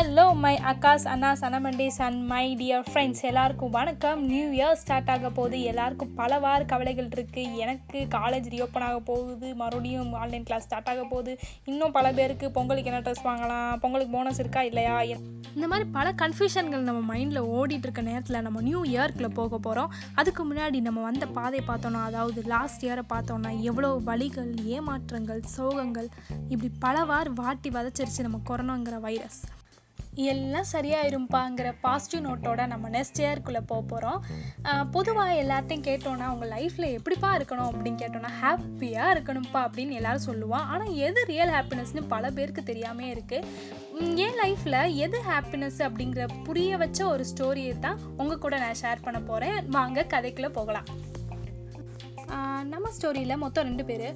Hello my அக்காஸ் அண்ணாஸ் அனமண்டிஸ் அண்ட் மை டியர் ஃப்ரெண்ட்ஸ் எல்லாருக்கும் வணக்கம். நியூ இயர் ஸ்டார்ட் ஆக போகுது. எல்லாருக்கும் பலவாறு கவலைகள் இருக்குது எனக்கு காலேஜ் ரீஓப்பன் ஆக போகுது. மறுபடியும் ஆன்லைன் கிளாஸ் ஸ்டார்ட் ஆக போகுது. இன்னும் பல பேருக்கு பொங்கலுக்கு என்ன ட்ரெஸ் வாங்கலாம்? பொங்கலுக்கு போனஸ் இருக்கா? இல்லையா? இந்த மாதிரி பல கன்ஃபியூஷன்கள் நம்ம மைண்டில் ஓடிட்டு இருக்க நேரத்தில் நம்ம நியூ இயர்க்குள்ளே போக போகிறோம் அதுக்கு முன்னாடி நம்ம வந்த பாதை பார்த்தோன்னா அதாவது லாஸ்ட் இயரை பார்த்தோன்னா எவ்வளோ வலிகள் ஏமாற்றங்கள் சோகங்கள் இப்படி பலவாறு வாட்டி வதச்சிருச்சு நம்ம கொரோனாங்கிற வைரஸ் எல்லாம் சரியாயிரும்பாங்கிற பாசிட்டிவ் நோட்டோட நம்ம நெக்ஸ்ட் இயர்க்குள்ளே போக போகிறோம் பொதுவாக எல்லார்ட்டையும் கேட்டோன்னா அவங்க லைஃப்பில் எப்படிப்பா இருக்கணும்? அப்படின்னு கேட்டோன்னா ஹாப்பியாக இருக்கணும்ப்பா அப்படின்னு எல்லாரும் சொல்லுவான். ஆனால் எது ரியல் ஹாப்பினஸ்னு பல பேருக்கு தெரியாமே இருக்குது என் லைஃப்பில் எது ஹாப்பினஸ் அப்படிங்கிற புரிய வச்ச ஒரு ஸ்டோரியை தான் உங்கள் கூட நான் ஷேர் பண்ண போகிறேன் வாங்க கதைக்குள்ளே போகலாம். நம்ம ஸ்டோரியில் மொத்தம் ரெண்டு பேர்.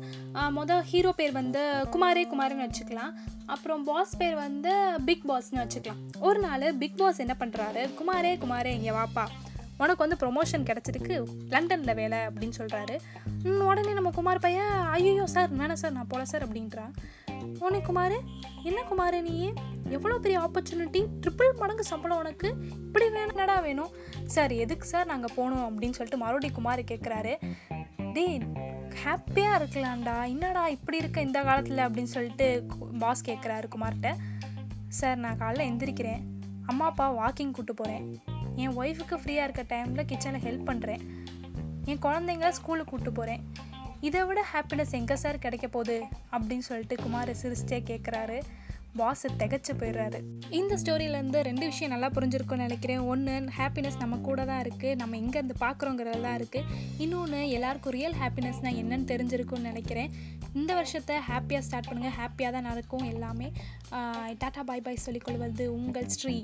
மொதல் ஹீரோ பேர் வந்து குமாரே குமார்னு வச்சுக்கலாம். அப்புறம் பாஸ் பேர் வந்து பிக் பாஸ்னு வச்சுக்கலாம். ஒரு நாள் பிக் பாஸ் என்ன பண்ணுறாரு குமாரே குமாரே இங்கே வாப்பா. உனக்கு வந்து ப்ரொமோஷன் கிடச்சிருக்கு. லண்டனில் வேலை அப்படின்னு சொல்கிறாரு உடனே நம்ம குமார் பையன் ஐயோ சார் வேணாம் சார் நான் போல சார் அப்படின்றான் உடனே குமார் என்ன குமார் நீ? எவ்வளோ பெரிய ஆப்பர்ச்சுனிட்டி ட்ரிபிள் மடங்கு சம்பளம் உனக்கு. இப்படி வேணும்னடா வேணும்? சார் எதுக்கு சார் நாங்கள் போகணும் அப்படின்னு சொல்லிட்டு மறுபடியும் குமார் கேட்குறாரு டே ஹாப்பியாக இருக்கலாம்டா. என்னடா இப்படி இருக்க இந்த காலத்தில் அப்படின்னு சொல்லிட்டு பாஸ் கேட்குறாரு குமார்கிட்ட சார் நான் காலைல எந்திரிக்கிறேன். அம்மா அப்பா வாக்கிங் கூப்பிட்டு போகிறேன் என் ஒய்ஃபுக்கு ஃப்ரீயாக இருக்க டைமில் கிச்சனில் ஹெல்ப் பண்ணுறேன் என் குழந்தைங்கள ஸ்கூலுக்கு கூப்பிட்டு போகிறேன் இதை விட ஹாப்பினஸ் எங்கே சார் கிடைக்க போகுது? அப்படின்னு சொல்லிட்டு குமார் சிரிச்சிட்டே கேட்குறாரு பாஸ் திகச்சு போயிடுறாரு. இந்த ஸ்டோரியிலேருந்து ரெண்டு விஷயம் நல்லா புரிஞ்சிருக்கும்னு நினைக்கிறேன். ஒன்று ஹாப்பினஸ் நம்ம கூட தான் இருக்குது நம்ம எங்கேருந்து பார்க்குறோங்கிறது தான் இருக்குது இன்னொன்று எல்லாருக்கும் ரியல் ஹாப்பினஸ்னால் என்னன்னு தெரிஞ்சிருக்கும்னு நினைக்கிறேன். இந்த வருஷத்தை ஹாப்பியாக ஸ்டார்ட் பண்ணுங்கள் ஹாப்பியாக தான் நடக்கும் எல்லாமே. டாட்டா பாய் பாய் சொல்லிக்கொள்வது உங்கள் ஸ்ரீ.